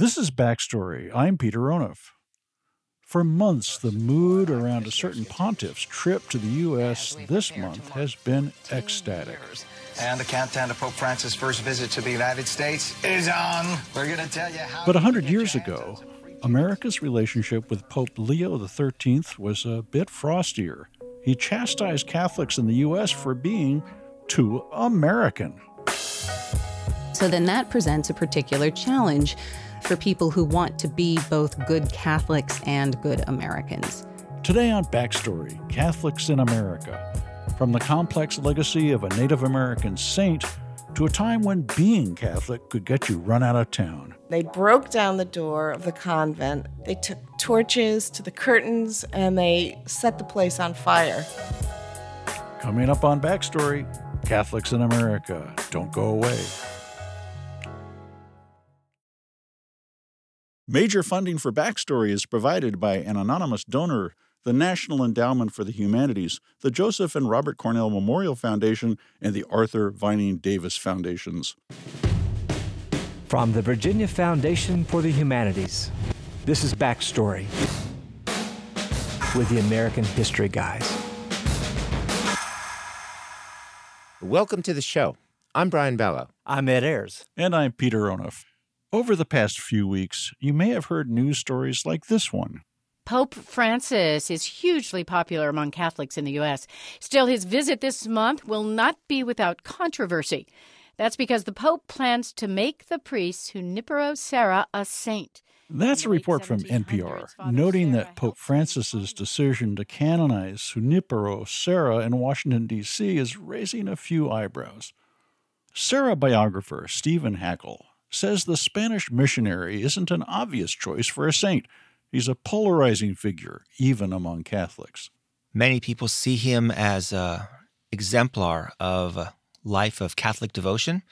This is Backstory. I'm Peter Onuf. For months, the mood around a certain pontiff's trip to the U.S. this month has been ecstatic. And the countdown to Pope Francis' first visit to the United States is on. We're going to tell you how. But a hundred years ago, America's relationship with Pope Leo XIII was a bit frostier. He chastised Catholics in the U.S. for being too American. So then that presents a particular challenge for people who want to be both good Catholics and good Americans. Today on Backstory Catholics in America. From the complex legacy of a Native American saint to a time when being Catholic could get you run out of town. They broke down the door of the convent, they took torches to the curtains, and they set the place on fire. Coming up on Backstory Catholics in America. Don't go away. Major funding for Backstory is provided by an anonymous donor, the National Endowment for the Humanities, the Joseph and Robert Cornell Memorial Foundation, and the Arthur Vining Davis Foundations. From the Virginia Foundation for the Humanities, this is Backstory with the American History Guys. Welcome to the show. I'm Brian Balogh. I'm Ed Ayers. And I'm Peter Onuf. Over the past few weeks, you may have heard news stories like this one. Pope Francis is hugely popular among Catholics in the U.S. Still, his visit this month will not be without controversy. That's because the Pope plans to make the priest Junipero Serra a saint. That's a report from NPR, noting that Pope Francis's decision to canonize Junipero Serra in Washington, D.C. is raising a few eyebrows. Serra biographer Steven Hackel says the Spanish missionary isn't an obvious choice for a saint. He's a polarizing figure, even among Catholics. Many people see him as a exemplar of a life of Catholic devotion.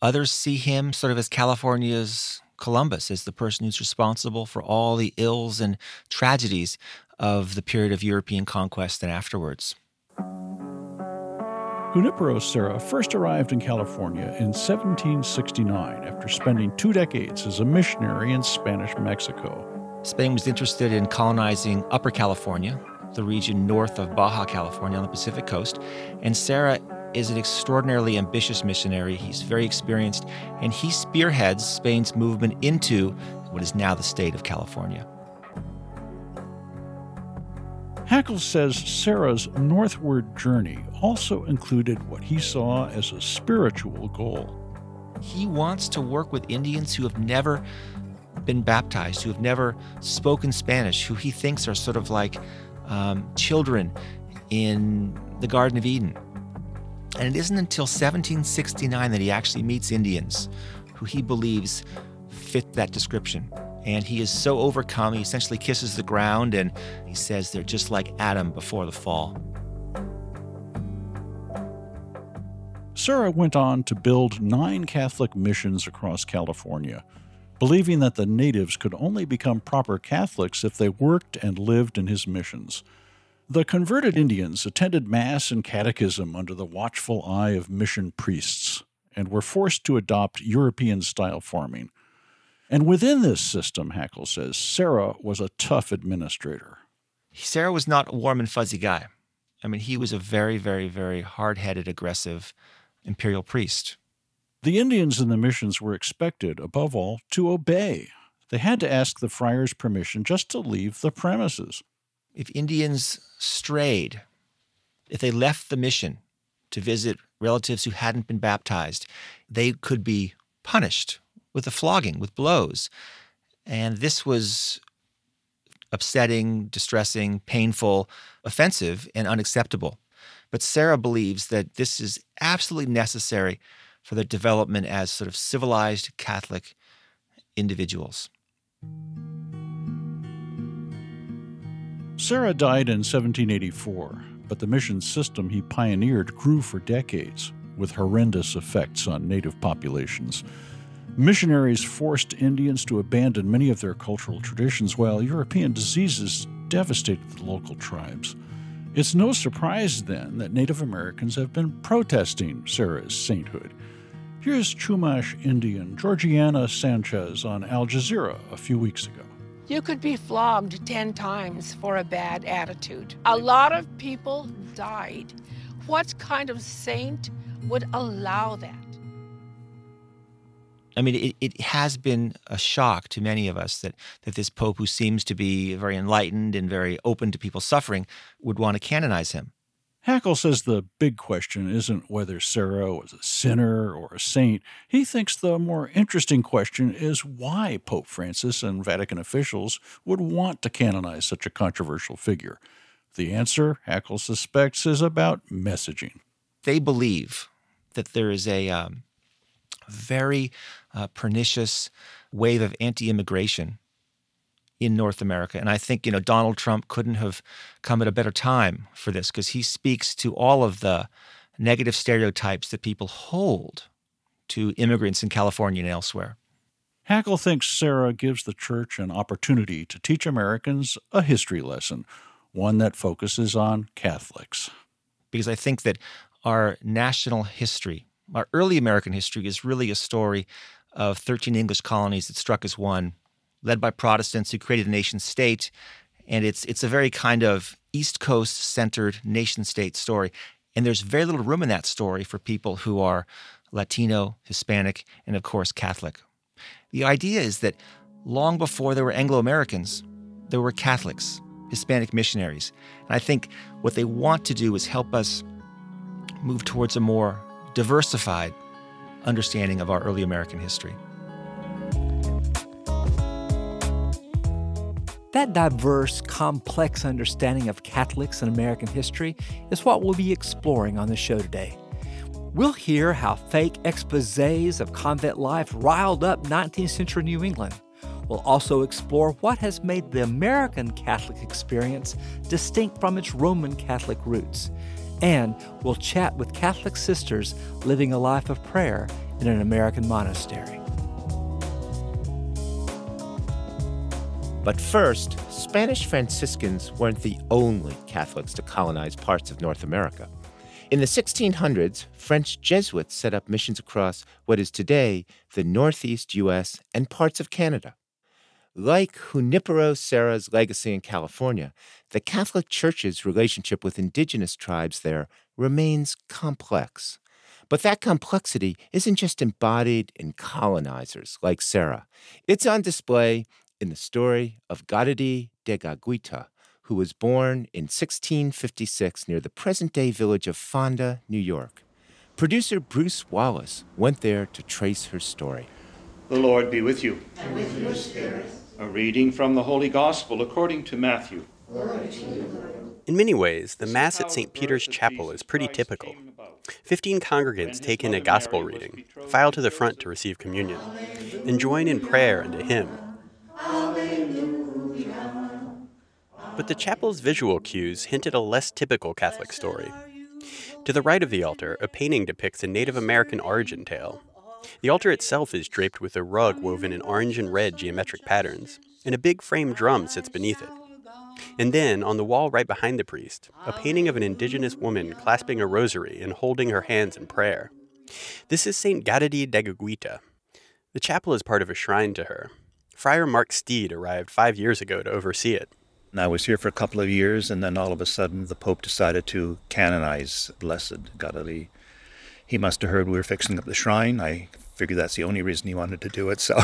Others see him sort of as California's Columbus, as the person who's responsible for all the ills and tragedies of the period of European conquest and afterwards. Junipero Serra first arrived in California in 1769 after spending two decades as a missionary in Spanish Mexico. Spain was interested in colonizing Upper California, the region north of Baja California on the Pacific coast, and Serra is an extraordinarily ambitious missionary. He's very experienced, and he spearheads Spain's movement into what is now the state of California. Hackel says Serra's northward journey also included what he saw as a spiritual goal. He wants to work with Indians who have never been baptized, who have never spoken Spanish, who he thinks are sort of like um, children in the Garden of Eden. And it isn't until 1769 that he actually meets Indians who he believes fit that description. And he is so overcome, he essentially kisses the ground and he says they're just like Adam before the fall. Serra went on to build nine Catholic missions across California, believing that the natives could only become proper Catholics if they worked and lived in his missions. The converted Indians attended Mass and Catechism under the watchful eye of mission priests and were forced to adopt European style farming. And within this system, Hackel says, Serra was a tough administrator. Serra was not a warm and fuzzy guy. I mean, he was a very, very, very hard headed, aggressive imperial priest. The Indians in the missions were expected, above all, to obey. They had to ask the friars permission just to leave the premises. If Indians strayed, if they left the mission to visit relatives who hadn't been baptized, they could be punished with a flogging, with blows. And this was upsetting, distressing, painful, offensive, and unacceptable. But Serra believes that this is absolutely necessary for their development as sort of civilized Catholic individuals. Serra died in 1784, but the mission system he pioneered grew for decades, with horrendous effects on native populations. Missionaries forced Indians to abandon many of their cultural traditions, while European diseases devastated the local tribes. It's no surprise, then, that Native Americans have been protesting Serra's sainthood. Here's Chumash Indian Georgiana Sanchez on Al Jazeera a few weeks ago. You could be flogged 10 times for a bad attitude. A lot of people died. What kind of saint would allow that? I mean, it, it has been a shock to many of us that, that this Pope, who seems to be very enlightened and very open to people's suffering, would want to canonize him. Hackel says the big question isn't whether Serra was a sinner or a saint. He thinks the more interesting question is why Pope Francis and Vatican officials would want to canonize such a controversial figure. The answer, Hackel suspects, is about messaging. They believe that there is a um, very uh, pernicious wave of anti immigration in North America. And I think, you know, Donald Trump couldn't have come at a better time for this because he speaks to all of the negative stereotypes that people hold to immigrants in California and elsewhere. Hackel thinks Serra gives the church an opportunity to teach Americans a history lesson, one that focuses on Catholics. Because I think that our national history, our early American history, is really a story of 13 English colonies that struck as one led by Protestants who created a nation state. And it's, it's a very kind of East Coast centered nation state story. And there's very little room in that story for people who are Latino, Hispanic, and of course, Catholic. The idea is that long before there were Anglo Americans, there were Catholics, Hispanic missionaries. And I think what they want to do is help us move towards a more diversified understanding of our early American history. That diverse, complex understanding of Catholics and American history is what we'll be exploring on the show today. We'll hear how fake exposes of convent life riled up 19th century New England. We'll also explore what has made the American Catholic experience distinct from its Roman Catholic roots. And we'll chat with Catholic sisters living a life of prayer in an American monastery. But first, Spanish Franciscans weren't the only Catholics to colonize parts of North America. In the 1600s, French Jesuits set up missions across what is today the Northeast U.S. and parts of Canada. Like Junipero Serra's legacy in California, the Catholic Church's relationship with indigenous tribes there remains complex. But that complexity isn't just embodied in colonizers like Serra. It's on display in the story of Gadadi de Gaguita, who was born in 1656 near the present day village of Fonda, New York. Producer Bruce Wallace went there to trace her story. The Lord be with you. And with your spirit. A reading from the Holy Gospel according to Matthew. In many ways, the Mass at St. Peter's Chapel is pretty typical. Fifteen congregants take in a gospel reading, file to the front to receive communion, and join in prayer and a hymn. But the chapel's visual cues hint at a less typical Catholic story. To the right of the altar, a painting depicts a Native American origin tale. The altar itself is draped with a rug woven in orange and red geometric patterns, and a big frame drum sits beneath it. And then, on the wall right behind the priest, a painting of an indigenous woman clasping a rosary and holding her hands in prayer. This is St. Kateri Tekakwitha. The chapel is part of a shrine to her. Friar Mark Steed arrived five years ago to oversee it. I was here for a couple of years, and then all of a sudden the Pope decided to canonize Blessed Kateri. He must have heard we were fixing up the shrine. I figure that's the only reason he wanted to do it, so.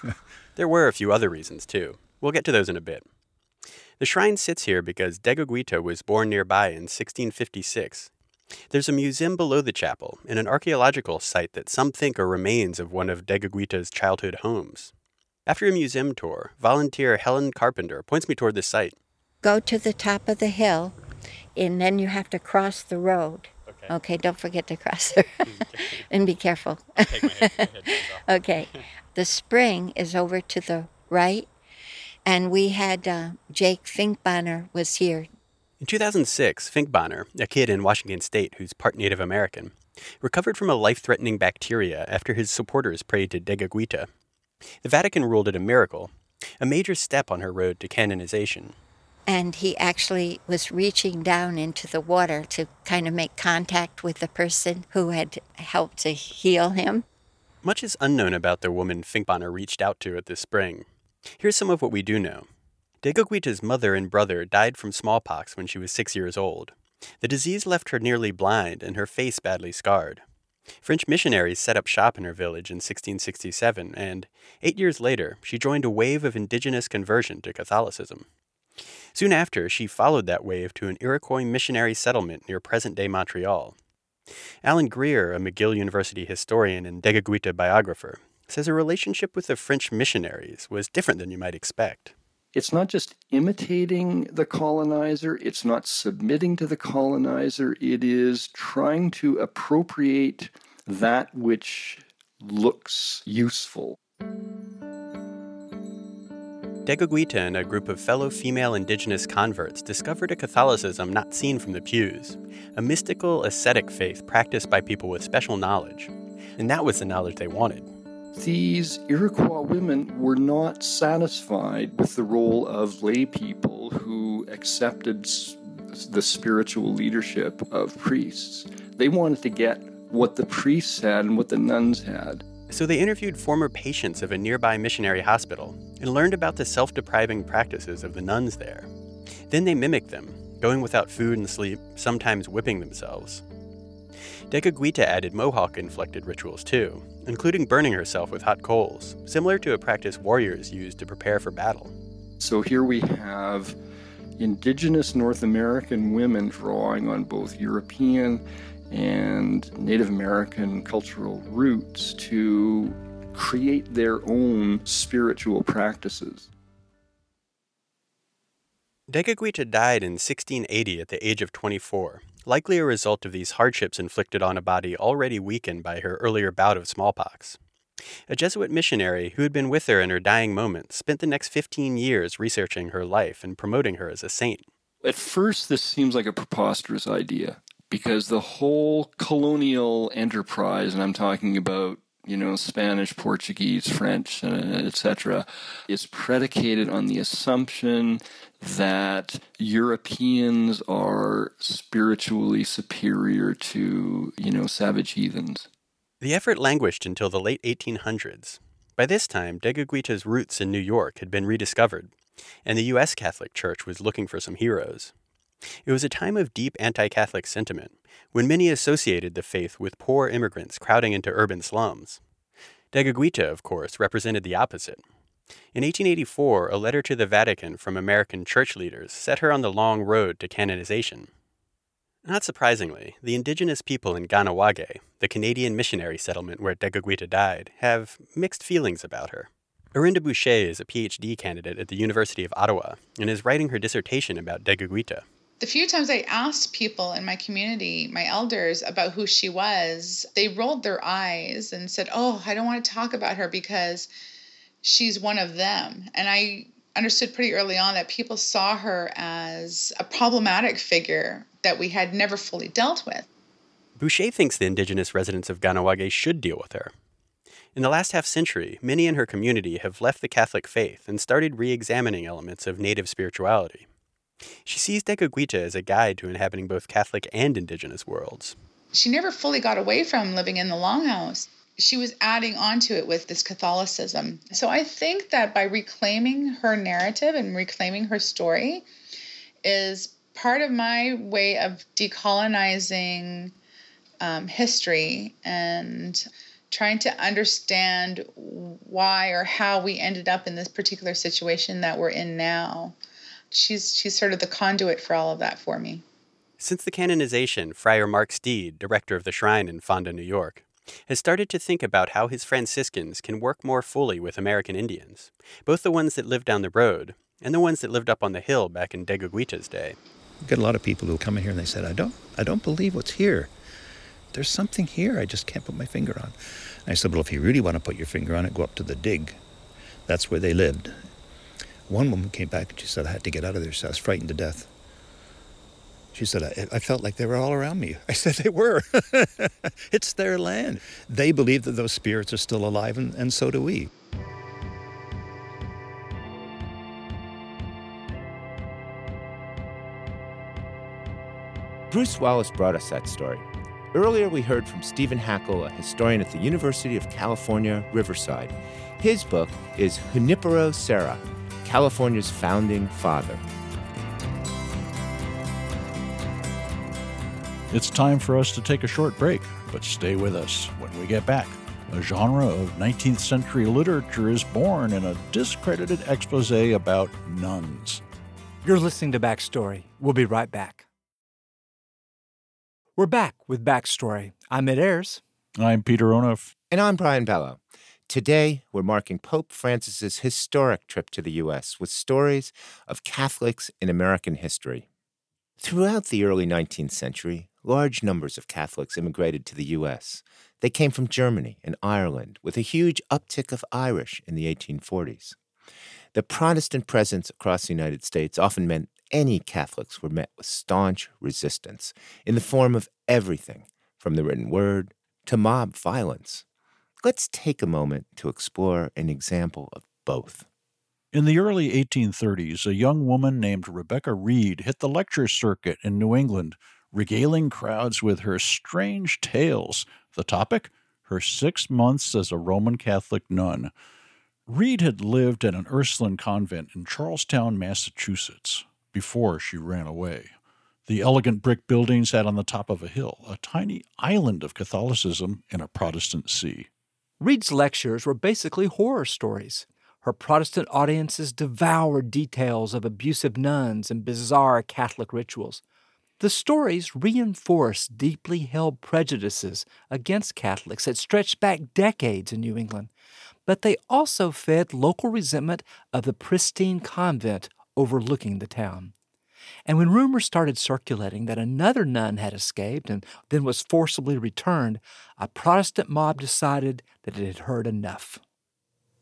there were a few other reasons, too. We'll get to those in a bit. The shrine sits here because Tekakwitha was born nearby in 1656. There's a museum below the chapel and an archaeological site that some think are remains of one of Tekakwitha's childhood homes. After a museum tour, volunteer Helen Carpenter points me toward the site. Go to the top of the hill, and then you have to cross the road. Okay, okay don't forget to cross the road. and be careful. okay, the spring is over to the right, and we had uh, Jake Finkbonner was here. In 2006, Finkbonner, a kid in Washington State who's part Native American, recovered from a life-threatening bacteria after his supporters prayed to Tekakwitha, the Vatican ruled it a miracle, a major step on her road to canonization. And he actually was reaching down into the water to kind of make contact with the person who had helped to heal him. Much is unknown about the woman Finkbonner reached out to at this spring. Here's some of what we do know. Tekakwitha's mother and brother died from smallpox when she was six years old. The disease left her nearly blind and her face badly scarred. French missionaries set up shop in her village in 1667, and eight years later, she joined a wave of indigenous conversion to Catholicism. Soon after, she followed that wave to an Iroquois missionary settlement near present day Montreal. Allan Greer, a McGill University historian and Tekakwitha biographer, says her relationship with the French missionaries was different than you might expect. It's not just imitating the colonizer, it's not submitting to the colonizer, it is trying to appropriate that which looks useful. Tekakwitha and a group of fellow female indigenous converts discovered a Catholicism not seen from the pews, a mystical, ascetic faith practiced by people with special knowledge. And that was the knowledge they wanted these Iroquois women were not satisfied with the role of lay people who accepted the spiritual leadership of priests. They wanted to get what the priests had and what the nuns had. So they interviewed former patients of a nearby missionary hospital and learned about the self depriving practices of the nuns there. Then they mimicked them, going without food and sleep, sometimes whipping themselves. Tekakwitha added Mohawk inflected rituals too, including burning herself with hot coals, similar to a practice warriors used to prepare for battle. So here we have indigenous North American women drawing on both European and Native American cultural roots to create their own spiritual practices. Tekakwitha died in 1680 at the age of 24, likely a result of these hardships inflicted on a body already weakened by her earlier bout of smallpox. A Jesuit missionary who had been with her in her dying moments spent the next 15 years researching her life and promoting her as a saint. At first, this seems like a preposterous idea because the whole colonial enterprise, and I'm talking about you know, Spanish, Portuguese, French, uh, etc., is predicated on the assumption that Europeans are spiritually superior to, you know, savage heathens. The effort languished until the late 1800s. By this time, Tekakwitha's roots in New York had been rediscovered, and the U.S. Catholic Church was looking for some heroes. It was a time of deep anti Catholic sentiment, when many associated the faith with poor immigrants crowding into urban slums. Tekakwitha, of course, represented the opposite. In 1884, a letter to the Vatican from American church leaders set her on the long road to canonization. Not surprisingly, the indigenous people in Kahnawake, the Canadian missionary settlement where Tekakwitha died, have mixed feelings about her. Orenda Boucher is a PhD candidate at the University of Ottawa and is writing her dissertation about Tekakwitha the few times I asked people in my community, my elders, about who she was, they rolled their eyes and said, Oh, I don't want to talk about her because she's one of them. And I understood pretty early on that people saw her as a problematic figure that we had never fully dealt with. Boucher thinks the indigenous residents of Kahnawake should deal with her. In the last half century, many in her community have left the Catholic faith and started re examining elements of native spirituality. She sees Tekakwitha as a guide to inhabiting both Catholic and indigenous worlds. She never fully got away from living in the longhouse. She was adding onto it with this Catholicism. So I think that by reclaiming her narrative and reclaiming her story is part of my way of decolonizing um, history and trying to understand why or how we ended up in this particular situation that we're in now she's she's sort of the conduit for all of that for me. Since the canonization, Friar Mark Steed, director of the shrine in Fonda, New York, has started to think about how his Franciscans can work more fully with American Indians, both the ones that lived down the road and the ones that lived up on the hill back in Tekakwitha's day. We get a lot of people who come in here and they said, "I don't, I don't believe what's here. There's something here I just can't put my finger on." And I said, "Well, if you really want to put your finger on it, go up to the dig. That's where they lived, one woman came back and she said, I had to get out of there. So I was frightened to death. She said, I, I felt like they were all around me. I said, They were. it's their land. They believe that those spirits are still alive, and, and so do we. Bruce Wallace brought us that story. Earlier, we heard from Steven Hackel, a historian at the University of California, Riverside. His book is Junipero Serra California's Founding Father. It's time for us to take a short break, but stay with us when we get back. A genre of 19th century literature is born in a discredited expose about nuns. You're listening to Backstory. We'll be right back. We're back with Backstory. I'm Ed Ayers. I'm Peter Onuf. And I'm Brian Balogh. Today, we're marking Pope Francis's historic trip to the U.S. with stories of Catholics in American history. Throughout the early 19th century, large numbers of Catholics immigrated to the U.S. They came from Germany and Ireland, with a huge uptick of Irish in the 1840s. The Protestant presence across the United States often meant any Catholics were met with staunch resistance in the form of everything from the written word to mob violence. Let's take a moment to explore an example of both. In the early 1830s, a young woman named Rebecca Reed hit the lecture circuit in New England, regaling crowds with her strange tales. The topic? Her six months as a Roman Catholic nun. Reed had lived at an Ursuline convent in Charlestown, Massachusetts, before she ran away. The elegant brick building sat on the top of a hill, a tiny island of Catholicism in a Protestant sea. Reed's lectures were basically horror stories. Her Protestant audiences devoured details of abusive nuns and bizarre Catholic rituals. The stories reinforced deeply held prejudices against Catholics that stretched back decades in New England but they also fed local resentment of the pristine convent overlooking the town. And when rumors started circulating that another nun had escaped and then was forcibly returned, a Protestant mob decided that it had heard enough.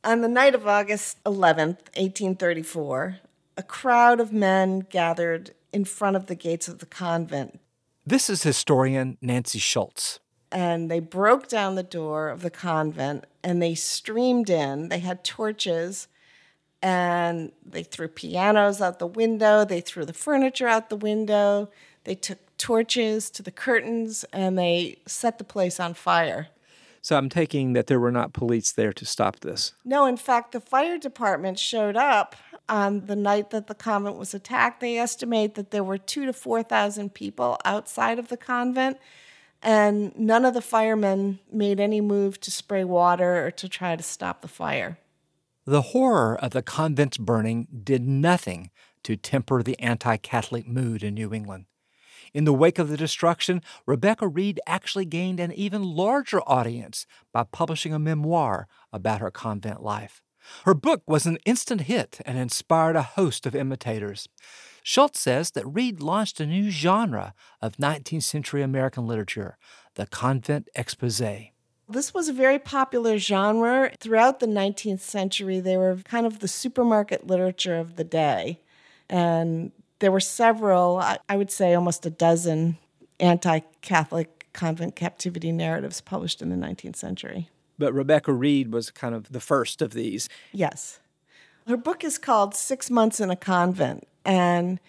On the night of August 11th, 1834, a crowd of men gathered in front of the gates of the convent. This is historian Nancy Schultz and they broke down the door of the convent and they streamed in. They had torches and they threw pianos out the window, they threw the furniture out the window, they took torches to the curtains and they set the place on fire. So I'm taking that there were not police there to stop this. No, in fact, the fire department showed up on the night that the convent was attacked. They estimate that there were two to 4,000 people outside of the convent and none of the firemen made any move to spray water or to try to stop the fire. The horror of the convent's burning did nothing to temper the anti Catholic mood in New England. In the wake of the destruction, Rebecca Reed actually gained an even larger audience by publishing a memoir about her convent life. Her book was an instant hit and inspired a host of imitators. Schultz says that Reed launched a new genre of 19th century American literature, the convent expose. This was a very popular genre. Throughout the 19th century, they were kind of the supermarket literature of the day. And there were several, I would say almost a dozen, anti Catholic convent captivity narratives published in the 19th century. But Rebecca Reed was kind of the first of these. Yes. Her book is called Six Months in a Convent, and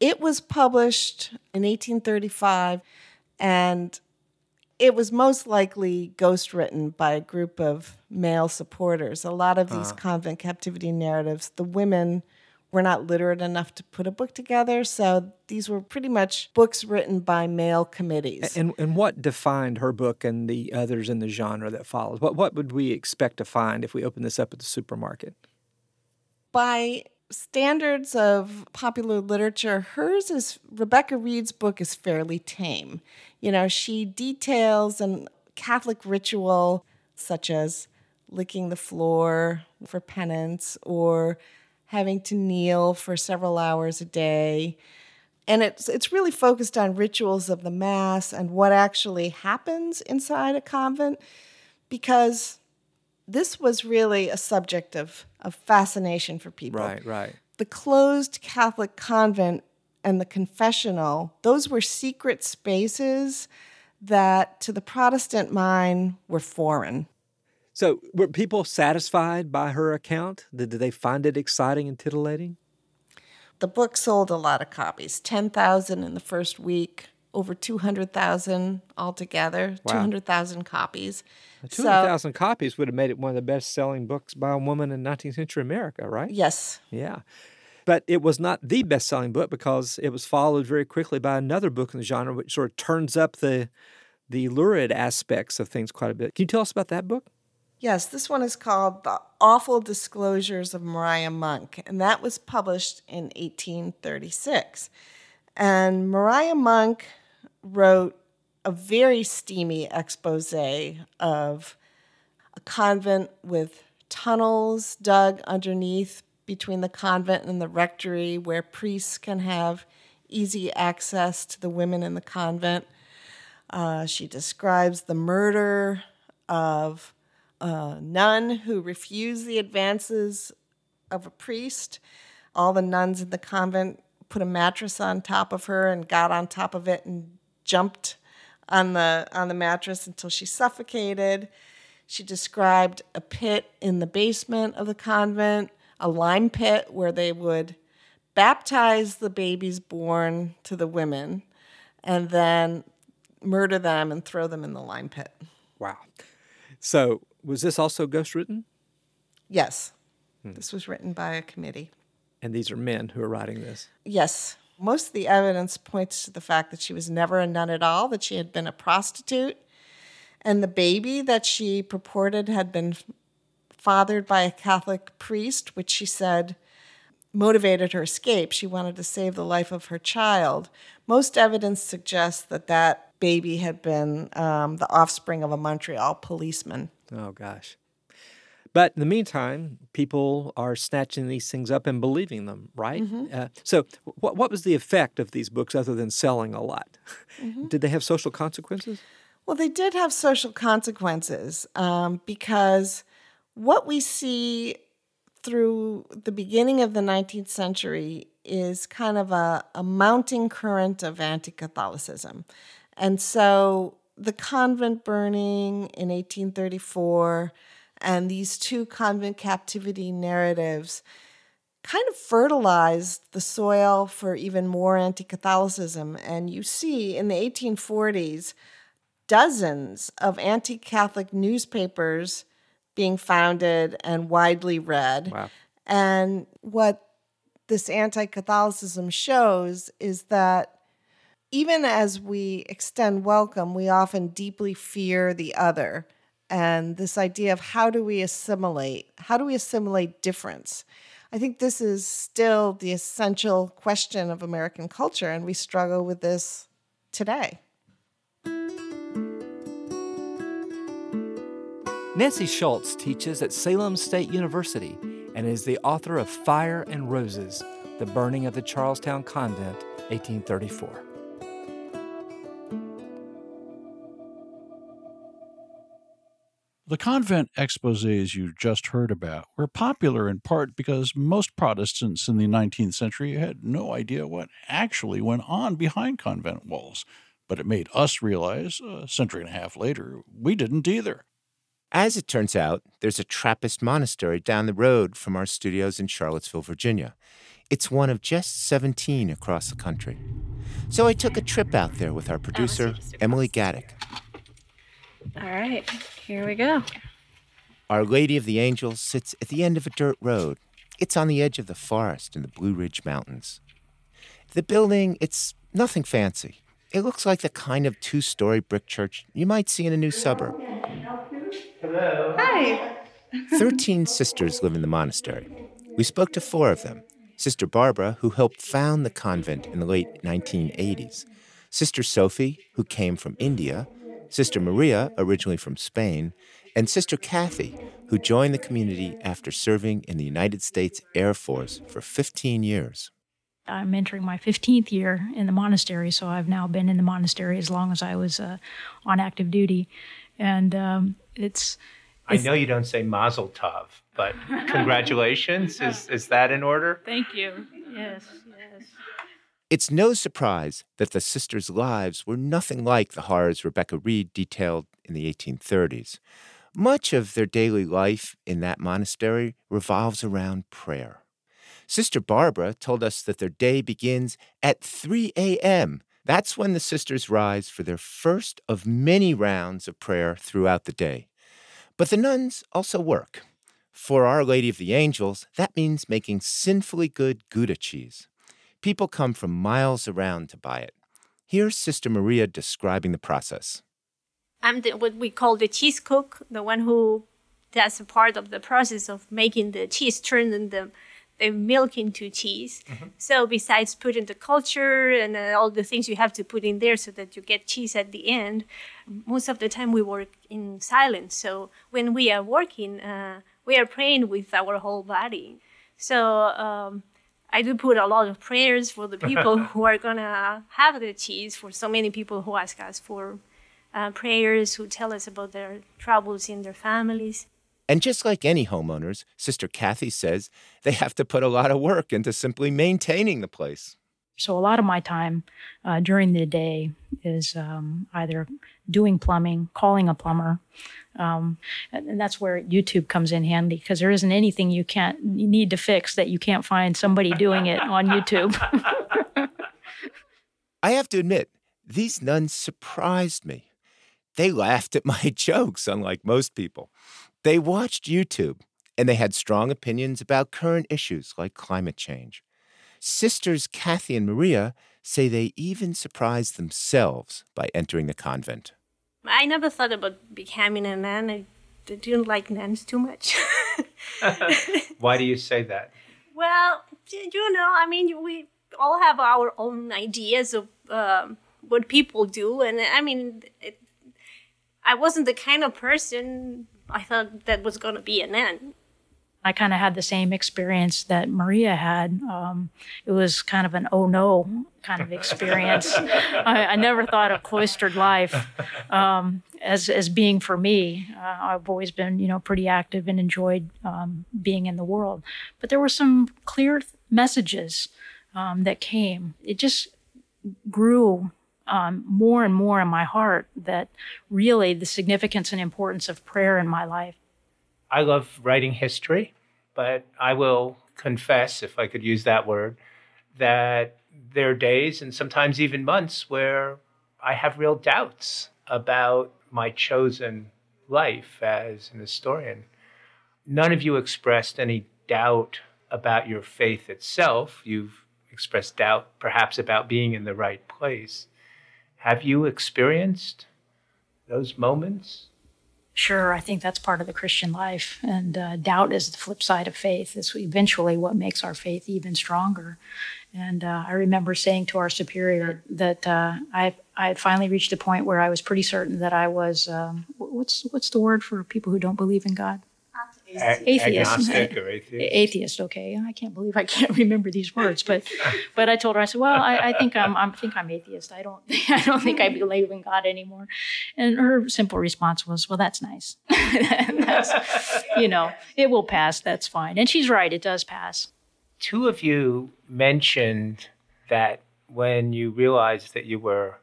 it was published in 1835, and it was most likely ghost written by a group of male supporters. A lot of these uh. convent captivity narratives, the women were not literate enough to put a book together, so these were pretty much books written by male committees. And, and what defined her book and the others in the genre that follows? What, what would we expect to find if we open this up at the supermarket? By standards of popular literature, hers is Rebecca Reed's book is fairly tame. You know, she details an Catholic ritual such as licking the floor for penance or having to kneel for several hours a day. And it's it's really focused on rituals of the mass and what actually happens inside a convent because this was really a subject of, of fascination for people. Right, right. The closed Catholic convent and the confessional, those were secret spaces that to the Protestant mind were foreign. So, were people satisfied by her account? Did did they find it exciting and titillating? The book sold a lot of copies 10,000 in the first week. Over 200,000 altogether, Wow. 200,000 copies. Two hundred thousand copies would have made it one of the best-selling books by a woman in 19th century America, right? Yes. Yeah. But it was not the best-selling book because it was followed very quickly by another book in the genre, which sort of turns up the the lurid aspects of things quite a bit. Can you tell us about that book? Yes, this one is called The Awful Disclosures of Maria Monk, and that was published in 1836. And Maria Monk wrote a very steamy expose of a convent with tunnels dug underneath between the convent and the rectory where priests can have easy access to the women in the convent. Uh, she describes the murder of a nun who refused the advances of a priest. All the nuns in the convent put a mattress on top of her and got on top of it and jumped on the on the mattress until she suffocated. She described a pit in the basement of the convent, a lime pit where they would baptize the babies born to the women and then murder them and throw them in the lime pit. Wow. So was this also ghost written? Yes. Hmm. This was written by a committee. And these are men who are writing this. Yes. Most of the evidence points to the fact that she was never a nun at all, that she had been a prostitute, and the baby that she purported had been fathered by a Catholic priest, which she said motivated her escape. She wanted to save the life of her child. Most evidence suggests that that baby had been um, the offspring of a Montreal policeman. Oh gosh. But in the meantime, people are snatching these things up and believing them, right? Mhm. Uh, so, what, what was the effect of these books other than selling a lot? Mhm. Did they have social consequences? Well, they did have social consequences um, because what we see through the beginning of the 19th century is kind of a, a mounting current of anti Catholicism. And so the convent burning in 1834 and these two convent captivity narratives kind of fertilized the soil for even more anti Catholicism. And you see in the 1840s, dozens of anti Catholic newspapers being founded and widely read. Wow. And what this anti Catholicism shows is that even as we extend welcome, we often deeply fear the other. And this idea of how do we assimilate? How do we assimilate difference? I think this is still the essential question of American culture, and we struggle with this today. Nancy Schultz teaches at Salem State University and is the author of Fire and Roses The Burning of the Charlestown Convent, 1834. The convent exposes you just heard about were popular in part because most Protestants in the 19th century had no idea what actually went on behind convent walls. But it made us realize, a century and a half later, we didn't either. As it turns out, there's a Trappist monastery down the road from our studios in Charlottesville, Virginia. It's one of just 17 across the country. So I took a trip out there with our producer, Emily Gadek. All right, here we go. Our Lady of the Angels sits at the end of a dirt road. It's on the edge of the forest in the Blue Ridge Mountains. The building, it's nothing fancy. It looks like the kind of two story brick church you might see in a new suburb. Hello. Hi. 13 sisters live in the monastery. We spoke to four of them Sister Barbara, who helped found the convent in the late 1980s, Sister Sophie, who came from India, Sister Maria, originally from Spain, and Sister Kathy, who joined the community after serving in the United States Air Force for 15 years. I'm entering my 15th year in the monastery, so I've now been in the monastery as long as I was uh, on active duty. And um, it's, I know you don't say Mazel Tov, but congratulations. is, is that in order? Thank you. Yes, yes. It's no surprise that the sisters' lives were nothing like the horrors Rebecca Reed detailed in the 1830s. Much of their daily life in that monastery revolves around prayer. Sister Barbara told us that their day begins at 3 a.m. That's when the sisters rise for their first of many rounds of prayer throughout the day. But the nuns also work. For Our Lady of the Angels, that means making sinfully good Gouda cheese. People come from miles around to buy it. Here's Sister Maria describing the process. I'm the, what we call the cheese cook, the one who does a part of the process of making the cheese, turning the, the milk into cheese. Mm-hmm. So besides putting the culture and uh, all the things you have to put in there so that you get cheese at the end, most of the time we work in silence. So when we are working, uh, we are praying with our whole body. So um, I do put a lot of prayers for the people who are gonna have the cheese. For so many people who ask us for uh, prayers, who tell us about their troubles in their families. And just like any homeowners, Sister Kathy says they have to put a lot of work into simply maintaining the place. So, a lot of my time uh, during the day is um, either doing plumbing, calling a plumber. Um, and that's where YouTube comes in handy because there isn't anything you can't you need to fix that you can't find somebody doing it on YouTube. I have to admit, these nuns surprised me. They laughed at my jokes, unlike most people. They watched YouTube and they had strong opinions about current issues like climate change. Sisters Kathy and Maria say they even surprised themselves by entering the convent. I never thought about becoming a nun. I didn't like nuns too much. Why do you say that? Well, you know, I mean, we all have our own ideas of um, what people do, and I mean, it, I wasn't the kind of person I thought that was going to be a nun. I kind of had the same experience that Maria had. Um, it was kind of an oh no kind of experience. I, I, never thought of cloistered life um, as as being for me. Uh, I've always been, you know, pretty active and enjoyed um, being in the world. But there were some clear messages um, that came. It just grew um, more and more in my heart that really the significance and importance of prayer in my life. I love writing history, but I will confess, if I could use that word, that there are days and sometimes even months where I have real doubts about my chosen life as an historian. None of you expressed any doubt about your faith itself. You've expressed doubt perhaps about being in the right place. Have you experienced those moments? Sure, I think that's part of the Christian life. And uh, doubt is the flip side of faith. It's eventually what makes our faith even stronger. And uh, I remember saying to our superior that uh, I I had finally reached a point where I was pretty certain that I was um, what's what's the word for people who don't believe in God? Atheist. Agnostic or atheist. Atheist. Okay, I can't believe I can't remember these words, but but I told her I said, well, I, I think I'm I think I'm atheist. I don't I don't think I believe in God anymore. And her simple response was, well, that's nice. that's, you know, it will pass. That's fine. And she's right. It does pass. Two of you mentioned that when you realized that you were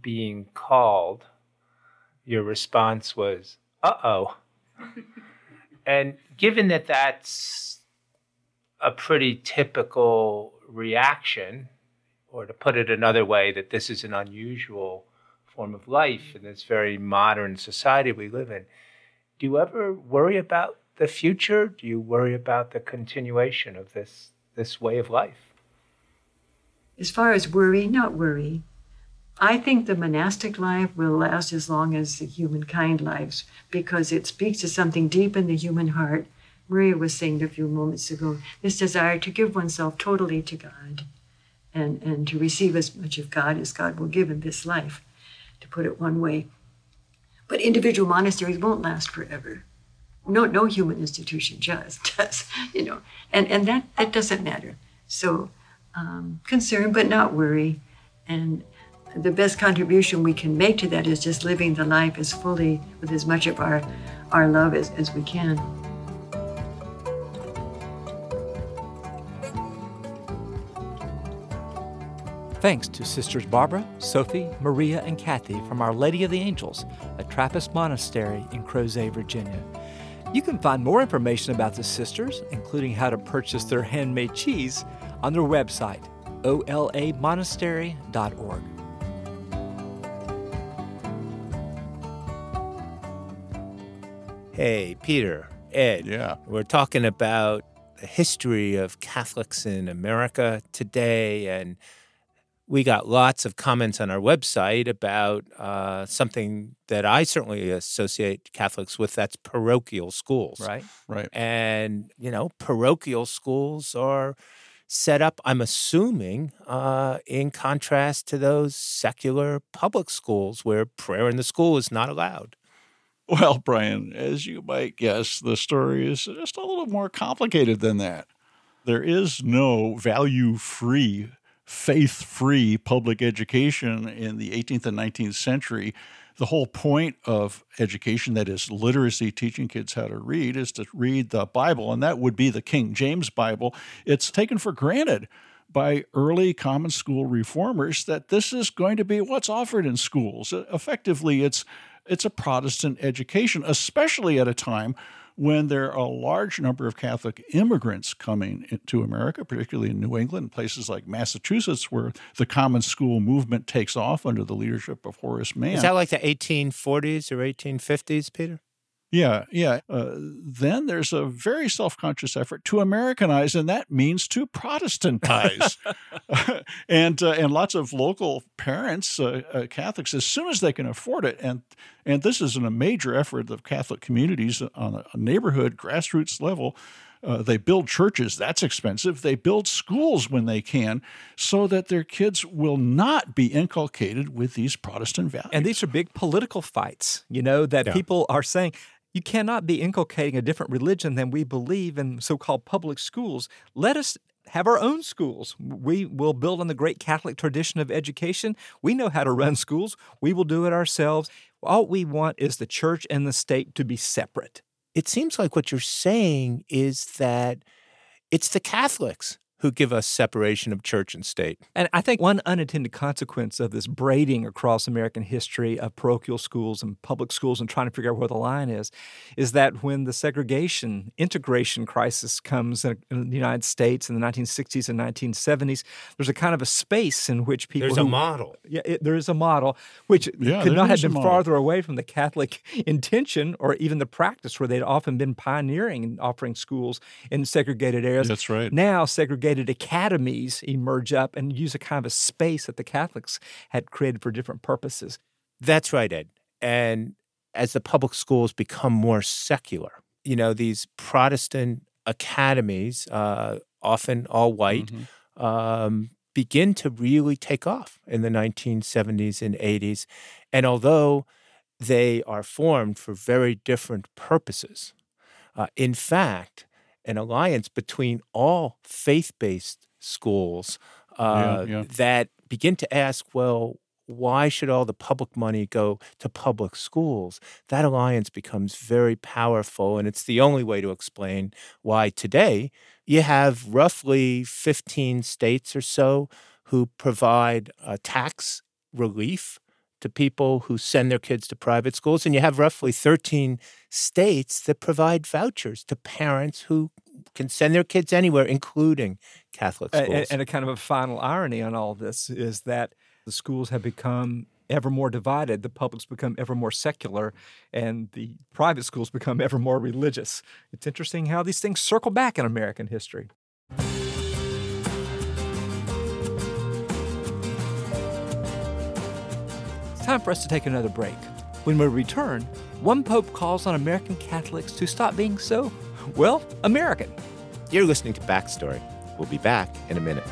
being called, your response was, uh oh. And given that that's a pretty typical reaction, or to put it another way, that this is an unusual form of life in this very modern society we live in, do you ever worry about the future? Do you worry about the continuation of this this way of life? As far as worry, not worry. I think the monastic life will last as long as the humankind lives because it speaks to something deep in the human heart. Maria was saying a few moments ago this desire to give oneself totally to God and, and to receive as much of God as God will give in this life, to put it one way. But individual monasteries won't last forever. No, no human institution just does, you know, and, and that, that doesn't matter. So um, concern, but not worry. And the best contribution we can make to that is just living the life as fully with as much of our, our love as, as we can. Thanks to Sisters Barbara, Sophie, Maria, and Kathy from Our Lady of the Angels a Trappist Monastery in Crozet, Virginia. You can find more information about the sisters, including how to purchase their handmade cheese, on their website, olamonastery.org. Hey, Peter, Ed. Yeah. We're talking about the history of Catholics in America today, and we got lots of comments on our website about uh, something that I certainly associate Catholics with. That's parochial schools. Right. Right. And, you know, parochial schools are set up, I'm assuming, uh, in contrast to those secular public schools where prayer in the school is not allowed. Well, Brian, as you might guess, the story is just a little more complicated than that. There is no value free, faith free public education in the 18th and 19th century. The whole point of education, that is literacy, teaching kids how to read, is to read the Bible, and that would be the King James Bible. It's taken for granted by early common school reformers that this is going to be what's offered in schools. Effectively, it's it's a Protestant education, especially at a time when there are a large number of Catholic immigrants coming to America, particularly in New England, places like Massachusetts, where the common school movement takes off under the leadership of Horace Mann. Is that like the 1840s or 1850s, Peter? Yeah, yeah. Uh, then there's a very self conscious effort to Americanize, and that means to Protestantize. and uh, and lots of local parents, uh, uh, Catholics, as soon as they can afford it, and and this is a major effort of Catholic communities on a neighborhood grassroots level. Uh, they build churches, that's expensive. They build schools when they can so that their kids will not be inculcated with these Protestant values. And these are big political fights, you know, that Yeah. people are saying you cannot be inculcating a different religion than we believe in so called public schools. Let us have our own schools. We will build on the great Catholic tradition of education. We know how to run schools, we will do it ourselves. All we want is the church and the state to be separate. It seems like what you're saying is that it's the Catholics who give us separation of church and state. And I think one unintended consequence of this braiding across American history of parochial schools and public schools and trying to figure out where the line is, is that when the segregation, integration crisis comes in, in the United States in the 1960s and 1970s, there's a kind of a space in which people. There's a model. Yeah, it, there is a model which Yeah, could not have been farther away from the Catholic intention or even the practice where they'd often been pioneering and offering schools in segregated areas. That's right. Now, segregated academies emerge up and use a kind of a space that the Catholics had created for different purposes. That's right, Ed. And as the public schools become more secular, you know, these Protestant academies, uh, often all white, um, begin to really take off in the 1970s and 80s. And although they are formed for very different purposes, uh, in fact, an alliance between all faith based schools uh, Yeah, yeah. that begin to ask, well, why should all the public money go to public schools? That alliance becomes very powerful, and it's the only way to explain why today you have roughly 15 states or so who provide uh, tax relief to people who send their kids to private schools, and you have roughly 13 states that provide vouchers to parents who can send their kids anywhere, including Catholic schools. a- And, a kind of a final irony on all this is that the schools have become ever more divided, the publics become ever more secular, and the private schools become ever more religious. It's interesting how these things circle back in American history. Time for us to take another break. When we return, one pope calls on American Catholics to stop being so, well, American. You're listening to Backstory. We'll be back in a minute.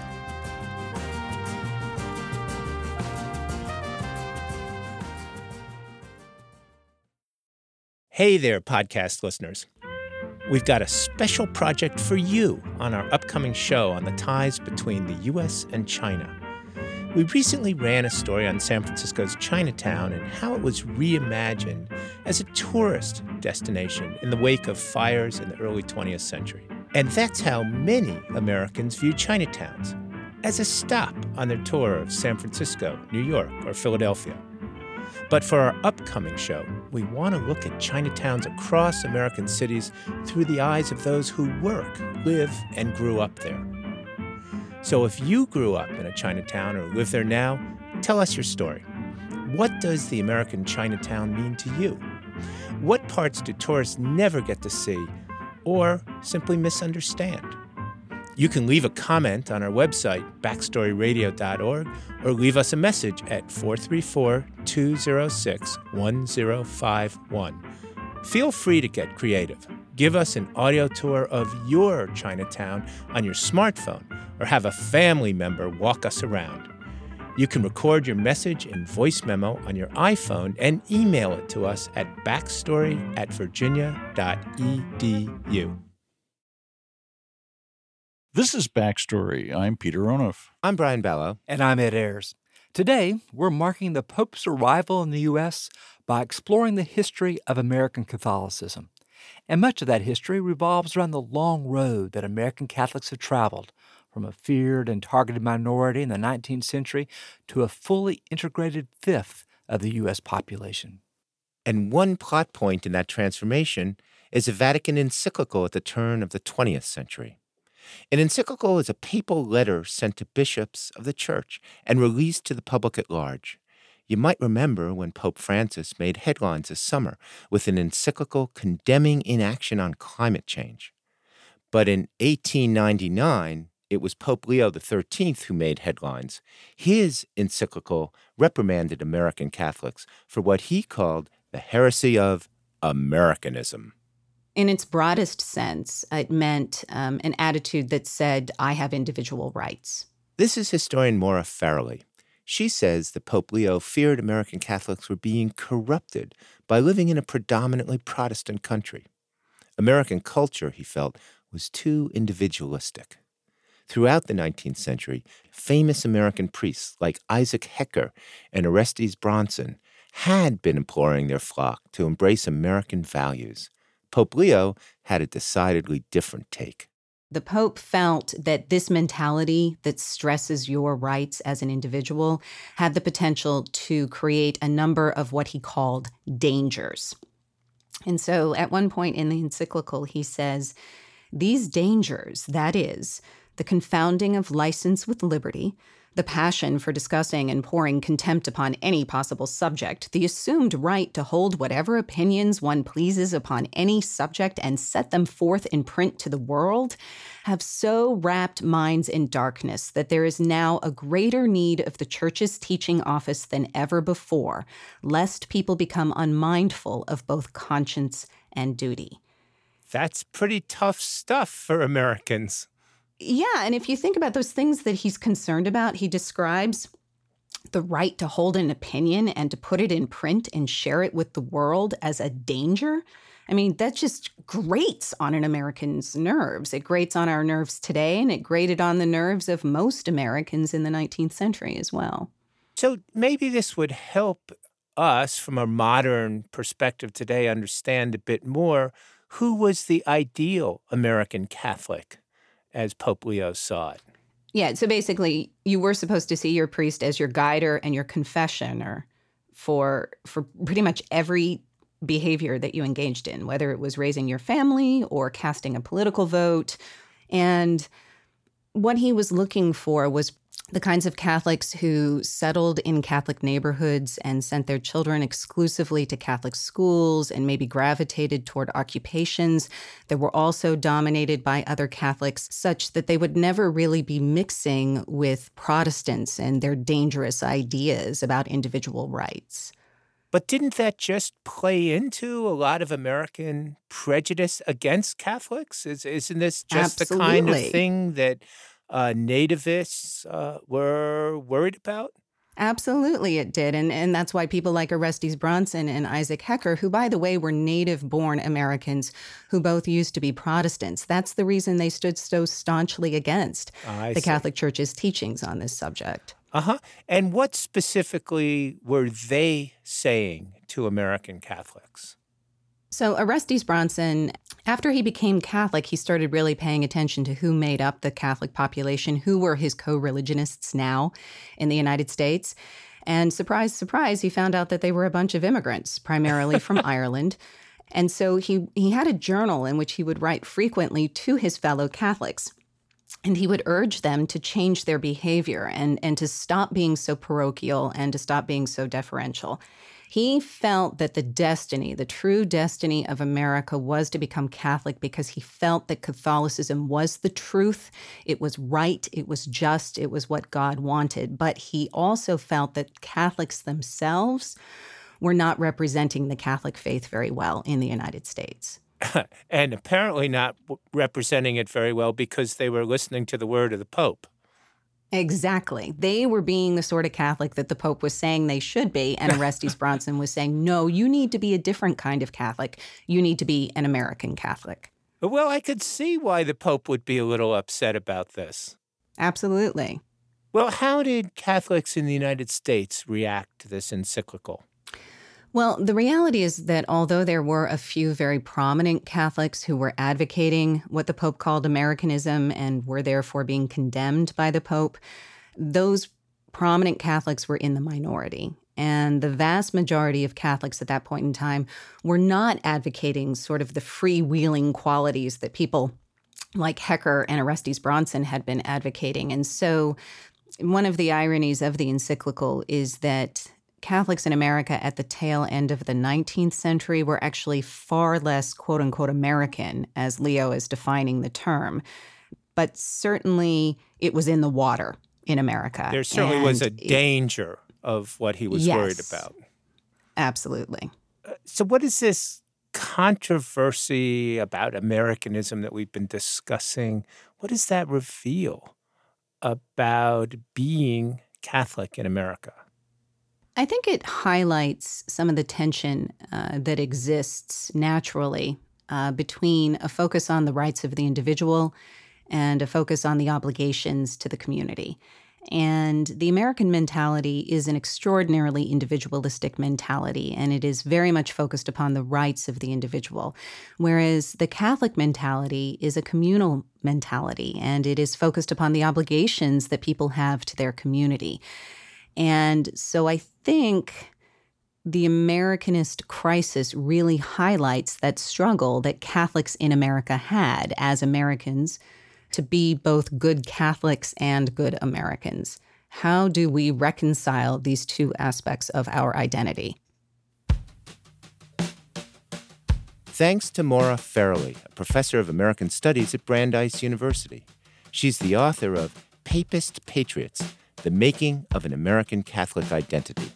Hey there, podcast listeners. We've got a special project for you on our upcoming show on the ties between the U.S. and China. We recently ran a story on San Francisco's Chinatown and how it was reimagined as a tourist destination in the wake of fires in the early 20th century. And that's how many Americans view Chinatowns as a stop on their tour of San Francisco, New York, or Philadelphia. But for our upcoming show, we want to look at Chinatowns across American cities through the eyes of those who work, live, and grew up there. So if you grew up in a Chinatown or live there now, tell us your story. What does the American Chinatown mean to you? What parts do tourists never get to see or simply misunderstand? You can leave a comment on our website, backstoryradio.org, or leave us a message at 434 206 1051. Feel free to get creative. Give us an audio tour of your Chinatown on your smartphone, or have a family member walk us around. You can record your message in voice memo on your iPhone and email it to us at backstory at virginia.edu. This is Backstory. I'm Peter Onuf. I'm Brian Balogh. And I'm Ed Ayers. Today, we're marking the Pope's arrival in the U.S. by exploring the history of American Catholicism. And much of that history revolves around the long road that American Catholics have traveled from a feared and targeted minority in the 19th century to a fully integrated fifth of the U.S. population. And one plot point in that transformation is a Vatican encyclical at the turn of the 20th century. An encyclical is a papal letter sent to bishops of the church and released to the public at large. You might remember when Pope Francis made headlines this summer with an encyclical condemning inaction on climate change. But in 1899, it was Pope Leo XIII who made headlines. His encyclical reprimanded American Catholics for what he called the heresy of Americanism. In its broadest sense, it meant um, an attitude that said, I have individual rights. This is historian Maura Farrelly. She says that Pope Leo feared American Catholics were being corrupted by living in a predominantly Protestant country. American culture, he felt, was too individualistic. Throughout the 19th century, famous American priests like Isaac Hecker and Orestes Brownson had been imploring their flock to embrace American values. Pope Leo had a decidedly different take. The Pope felt that this mentality that stresses your rights as an individual had the potential to create a number of what he called dangers. And so at one point in the encyclical, he says, These dangers, that is, the confounding of license with liberty, the passion for discussing and pouring contempt upon any possible subject, the assumed right to hold whatever opinions one pleases upon any subject and set them forth in print to the world, have so wrapped minds in darkness that there is now a greater need of the Church's teaching office than ever before, lest people become unmindful of both conscience and duty. That's pretty tough stuff for Americans. Yeah, and if you think about those things that he's concerned about, he describes the right to hold an opinion and to put it in print and share it with the world as a danger. I mean, that just grates on an American's nerves. It grates on our nerves today, and it grated on the nerves of most Americans in the 19th century as well. So maybe this would help us, from a modern perspective today, understand a bit more who was the ideal American Catholic as Pope Leo saw it. Yeah, so basically, you were supposed to see your priest as your guider and your confessioner for for pretty much every behavior that you engaged in, whether it was raising your family or casting a political vote. And what he was looking for was the kinds of Catholics who settled in Catholic neighborhoods and sent their children exclusively to Catholic schools and maybe gravitated toward occupations that were also dominated by other Catholics, such that they would never really be mixing with Protestants and their dangerous ideas about individual rights. But didn't that just play into a lot of American prejudice against Catholics? Is, isn't this just Absolutely. the kind of thing that uh, nativists uh, were worried about? Absolutely, it did. And, and that's why people like Orestes Brownson and Isaac Hecker, who, by the way, were native born Americans who both used to be Protestants, that's the reason they stood so staunchly against I the see. Catholic Church's teachings on this subject. Uh huh. And what specifically were they saying to American Catholics? So, Orestes Brownson, after he became Catholic, he started really paying attention to who made up the Catholic population, who were his co religionists now in the United States. And surprise, surprise, he found out that they were a bunch of immigrants, primarily from Ireland. And so he, he had a journal in which he would write frequently to his fellow Catholics. And he would urge them to change their behavior and, and to stop being so parochial and to stop being so deferential. He felt that the destiny, the true destiny of America was to become Catholic because he felt that Catholicism was the truth. It was right. It was just. It was what God wanted. But he also felt that Catholics themselves were not representing the Catholic faith very well in the United States. and apparently not representing it very well because they were listening to the word of the Pope. Exactly. They were being the sort of Catholic that the Pope was saying they should be. And Orestes Brownson was saying, no, you need to be a different kind of Catholic. You need to be an American Catholic. Well, I could see why the Pope would be a little upset about this. Absolutely. Well, how did Catholics in the United States react to this encyclical? Well, the reality is that although there were a few very prominent Catholics who were advocating what the Pope called Americanism and were therefore being condemned by the Pope, those prominent Catholics were in the minority. And the vast majority of Catholics at that point in time were not advocating sort of the freewheeling qualities that people like Hecker and Orestes Brownson had been advocating. And so, one of the ironies of the encyclical is that Catholics in America at the tail end of the 19th century were actually far less quote unquote American, as Leo is defining the term. But certainly it was in the water in America. There certainly and was a danger of what he was yes, worried about. Absolutely. Uh, so, what is this controversy about Americanism that we've been discussing? What does that reveal about being Catholic in America? I think it highlights some of the tension uh, that exists naturally uh, between a focus on the rights of the individual and a focus on the obligations to the community. And the American mentality is an extraordinarily individualistic mentality, and it is very much focused upon the rights of the individual. Whereas the Catholic mentality is a communal mentality, and it is focused upon the obligations that people have to their community. And so I think the Americanist crisis really highlights that struggle that Catholics in America had as Americans to be both good Catholics and good Americans. How do we reconcile these two aspects of our identity? Thanks to Maura Farrelly, a professor of American Studies at Brandeis University. She's the author of Papist Patriots the Making of an American Catholic Identity.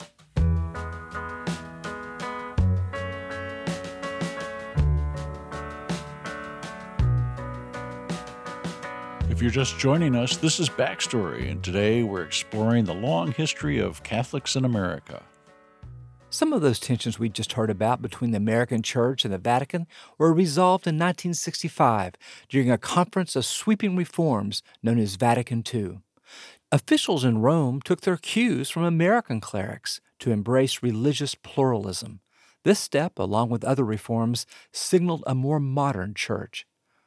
If you're just joining us, this is Backstory, and today we're exploring the long history of Catholics in America. Some of those tensions we just heard about between the American Church and the Vatican were resolved in 1965 during a conference of sweeping reforms known as Vatican II. Officials in Rome took their cues from American clerics to embrace religious pluralism. This step, along with other reforms, signaled a more modern church.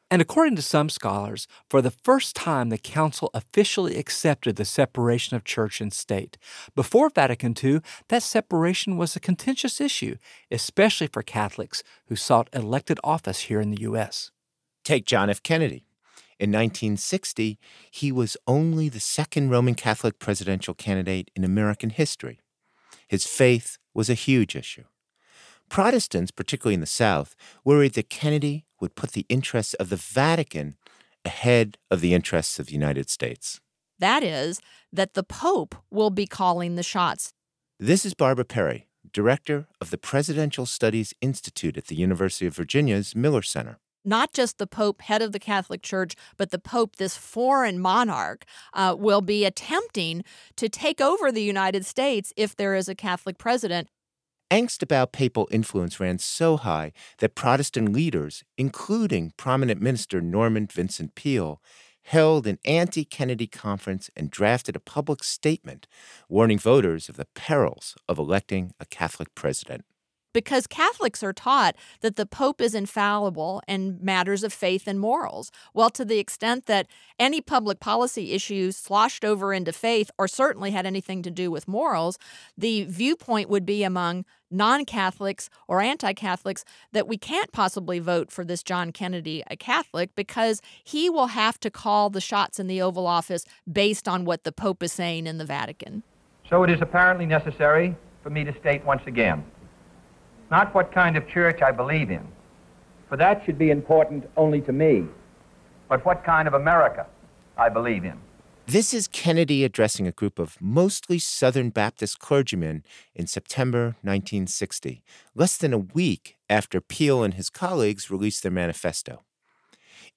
And according to some scholars, for the first time the Council officially accepted the separation of church and state. Before Vatican II, that separation was a contentious issue, especially for Catholics who sought elected office here in the U.S. Take John F. Kennedy. In 1960, he was only the second Roman Catholic presidential candidate in American history. His faith was a huge issue. Protestants, particularly in the South, worried that Kennedy would put the interests of the Vatican ahead of the interests of the United States. That is, that the Pope will be calling the shots. This is Barbara Perry, director of the Presidential Studies Institute at the University of Virginia's Miller Center not just the Pope, head of the Catholic Church, but the Pope, this foreign monarch, uh, will be attempting to take over the United States if there is a Catholic president. Angst about papal influence ran so high that Protestant leaders, including prominent minister Norman Vincent Peale, held an anti Kennedy conference and drafted a public statement warning voters of the perils of electing a Catholic president because Catholics are taught that the Pope is infallible in matters of faith and morals. Well, to the extent that any public policy issues sloshed over into faith or certainly had anything to do with morals, the viewpoint would be among non Catholics or anti Catholics that we can't possibly vote for this John Kennedy a Catholic because he will have to call the shots in the Oval Office based on what the Pope is saying in the Vatican. So it is apparently necessary for me to state once again not what kind of church I believe in, for that should be important only to me, but what kind of America I believe in. This is Kennedy addressing a group of mostly Southern Baptist clergymen in September 1960, less than a week after Peale and his colleagues released their manifesto.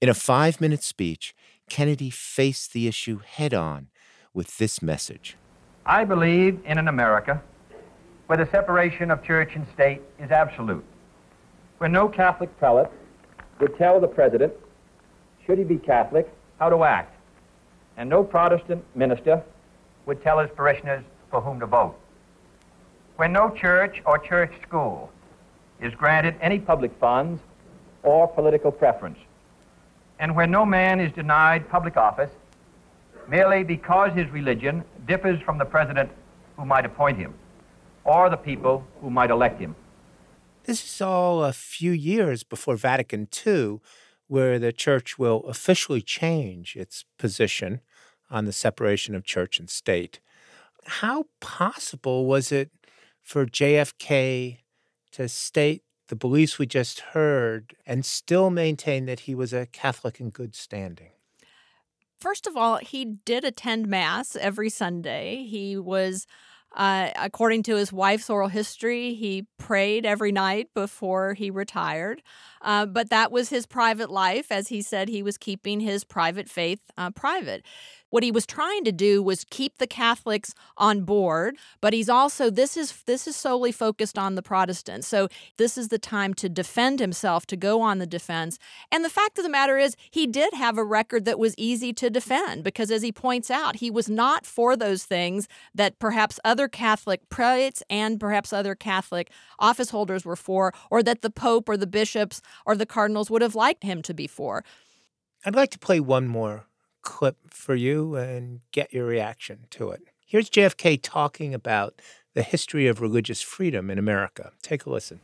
In a five minute speech, Kennedy faced the issue head on with this message I believe in an America where the separation of church and state is absolute, where no Catholic prelate would tell the president, should he be Catholic, how to act. And no Protestant minister would tell his parishioners for whom to vote. where no church or church school is granted any public funds or political preference, and where no man is denied public office merely because his religion differs from the president who might appoint him or the people who might elect him. This is all a few years before Vatican II, where the church will officially change its position on the separation of church and state. How possible was it for JFK to state the beliefs we just heard and still maintain that he was a Catholic in good standing? First of all, he did attend Mass every Sunday. He was uh, according to his wife's oral history, he prayed every night before he retired. Uh, but that was his private life. As he said, he was keeping his private faith uh, private. What he was trying to do was keep the Catholics on board, but he's also this is this is solely focused on the Protestants. So this is the time to defend himself, to go on the defense. And the fact of the matter is, he did have a record that was easy to defend because, as he points out, he was not for those things that perhaps other Catholic prelates and perhaps other Catholic office holders were for, or that the Pope or the bishops or the cardinals would have liked him to be for. I'd like to play one more clip for you and get your reaction to it. Here's JFK talking about the history of religious freedom in America. Take a listen.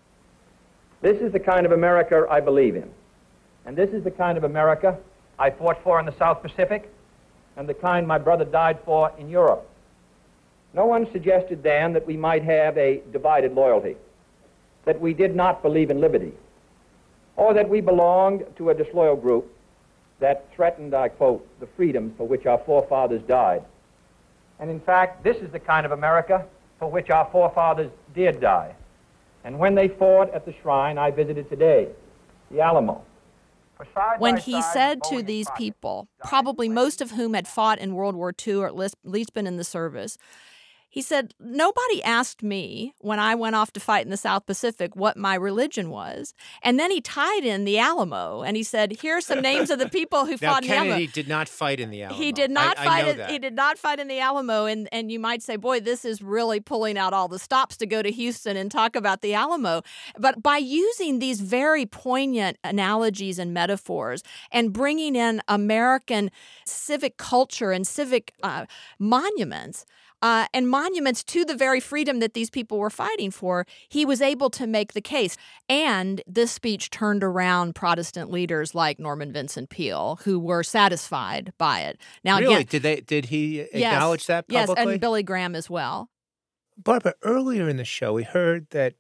This is the kind of America I believe in. And this is the kind of America I fought for in the South Pacific and the kind my brother died for in Europe. No one suggested then that we might have a divided loyalty, that we did not believe in liberty, or that we belonged to a disloyal group that threatened, I quote, the freedoms for which our forefathers died. And in fact, this is the kind of America for which our forefathers did die. And when they fought at the shrine I visited today, the Alamo, when he said to these people, probably most of whom had fought in World War II or at least been in the service, he said, Nobody asked me when I went off to fight in the South Pacific what my religion was. And then he tied in the Alamo and he said, Here are some names of the people who fought Kennedy in the Alamo. Kennedy did not fight in the Alamo. He did not I, fight I it, he did not fight in the Alamo. And and you might say, boy, this is really pulling out all the stops to go to Houston and talk about the Alamo. But by using these very poignant analogies and metaphors and bringing in American civic culture and civic uh, monuments, uh, and monuments to the very freedom that these people were fighting for, he was able to make the case. And this speech turned around Protestant leaders like Norman Vincent Peale, who were satisfied by it. Now, really, again, did they did he acknowledge yes, that publicly? Yes, and Billy Graham as well. Barbara, earlier in the show, we heard that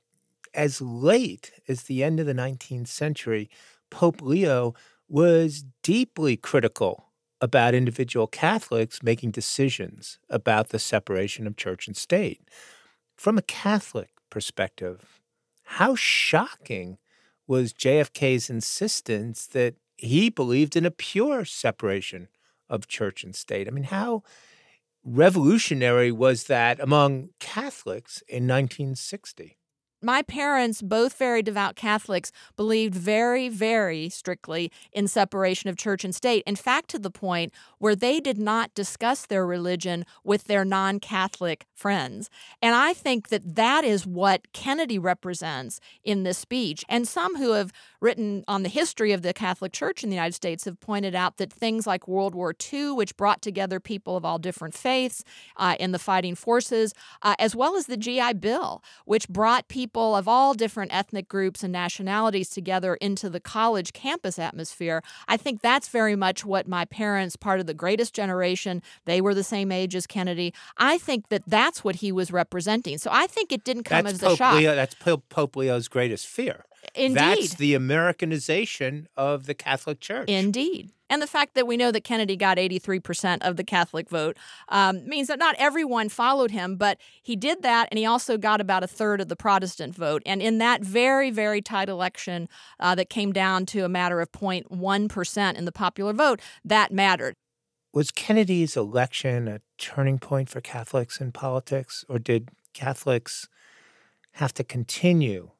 as late as the end of the 19th century, Pope Leo was deeply critical about individual Catholics making decisions about the separation of church and state. From a Catholic perspective, how shocking was JFK's insistence that he believed in a pure separation of church and state? I mean, how revolutionary was that among Catholics in 1960? My parents, both very devout Catholics, believed very, very strictly in separation of church and state. In fact, to the point where they did not discuss their religion with their non Catholic friends. And I think that that is what Kennedy represents in this speech. And some who have written on the history of the Catholic Church in the United States have pointed out that things like World War II, which brought together people of all different faiths uh, in the fighting forces, uh, as well as the GI Bill, which brought people people of all different ethnic groups and nationalities together into the college campus atmosphere. I think that's very much what my parents, part of the greatest generation, they were the same age as Kennedy. I think that that's what he was representing. So I think it didn't come that's as Pope a shock. Leo, that's Pope, Pope Leo's greatest fear. Indeed. That's the Americanization of the Catholic Church. Indeed. And the fact that we know that Kennedy got 83% of the Catholic vote um, means that not everyone followed him, but he did that, and he also got about a third of the Protestant vote. And in that very, very tight election uh, that came down to a matter of 0.1% in the popular vote, that mattered. Was Kennedy's election a turning point for Catholics in politics, or did Catholics have to continue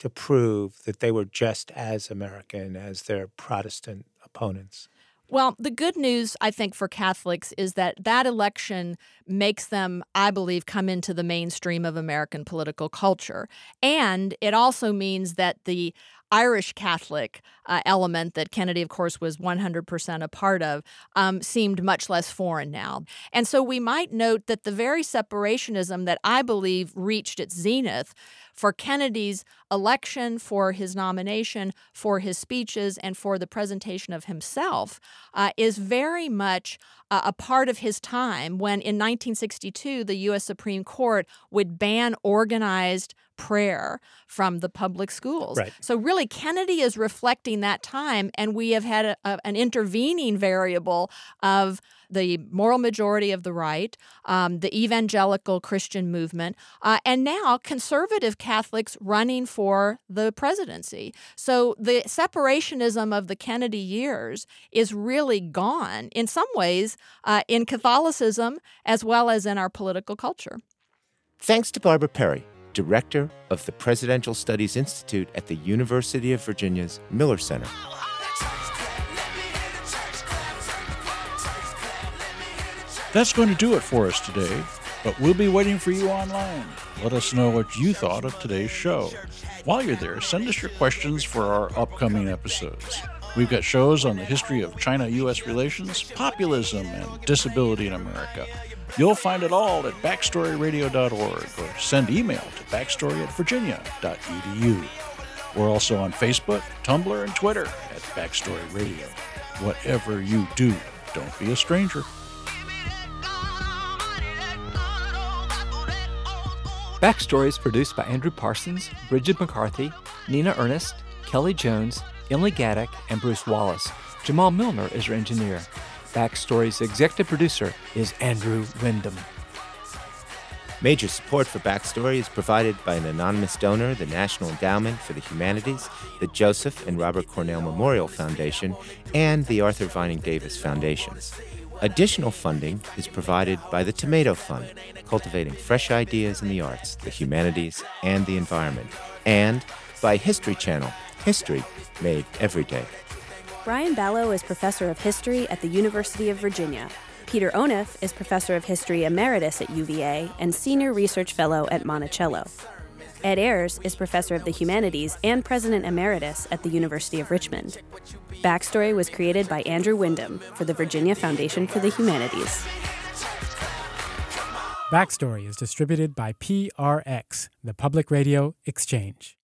to prove that they were just as American as their Protestant opponents? Well, the good news, I think, for Catholics is that that election makes them, I believe, come into the mainstream of American political culture. And it also means that the Irish Catholic uh, element that Kennedy, of course, was 100% a part of, um, seemed much less foreign now. And so we might note that the very separationism that I believe reached its zenith for Kennedy's election, for his nomination, for his speeches, and for the presentation of himself uh, is very much uh, a part of his time when in 1962 the U.S. Supreme Court would ban organized prayer from the public schools. Right. So really Kennedy is reflecting that time and we have had a, a, an intervening variable of the moral majority of the right, um, the evangelical Christian movement, uh, and now conservative Catholics running for the presidency. So the separationism of the Kennedy years is really gone in some ways uh, in Catholicism as well as in our political culture. Thanks to Barbara Perry, director of the Presidential Studies Institute at the University of Virginia's Miller Center. That's going to do it for us today, but we'll be waiting for you online. Let us know what you thought of today's show. While you're there, send us your questions for our upcoming episodes. We've got shows on the history of China US relations, populism, and disability in America. You'll find it all at backstoryradio.org or send email to backstory at virginia.edu. We're also on Facebook, Tumblr, and Twitter at Backstory Radio. Whatever you do, don't be a stranger. Backstory is produced by Andrew Parsons, Bridget McCarthy, Nina Earnest, Kelly Jones, Emily Gadek, and Bruce Wallace. Jamal Millner is our engineer. Backstory's executive producer is Andrew Wyndham. Major support for Backstory is provided by an anonymous donor, the National Endowment for the Humanities, the Joseph and Robert Cornell Memorial Foundation, and the Arthur Vining Davis Foundations. Additional funding is provided by the Tomato Fund, cultivating fresh ideas in the arts, the humanities, and the environment, and by History Channel, history made every day. Brian Balogh is professor of history at the University of Virginia. Peter Onuf is professor of history emeritus at UVA and senior research fellow at Monticello. Ed Ayers is professor of the humanities and president emeritus at the University of Richmond. Backstory was created by Andrew Wyndham for the Virginia Foundation for the Humanities. Backstory is distributed by PRX, the Public Radio Exchange.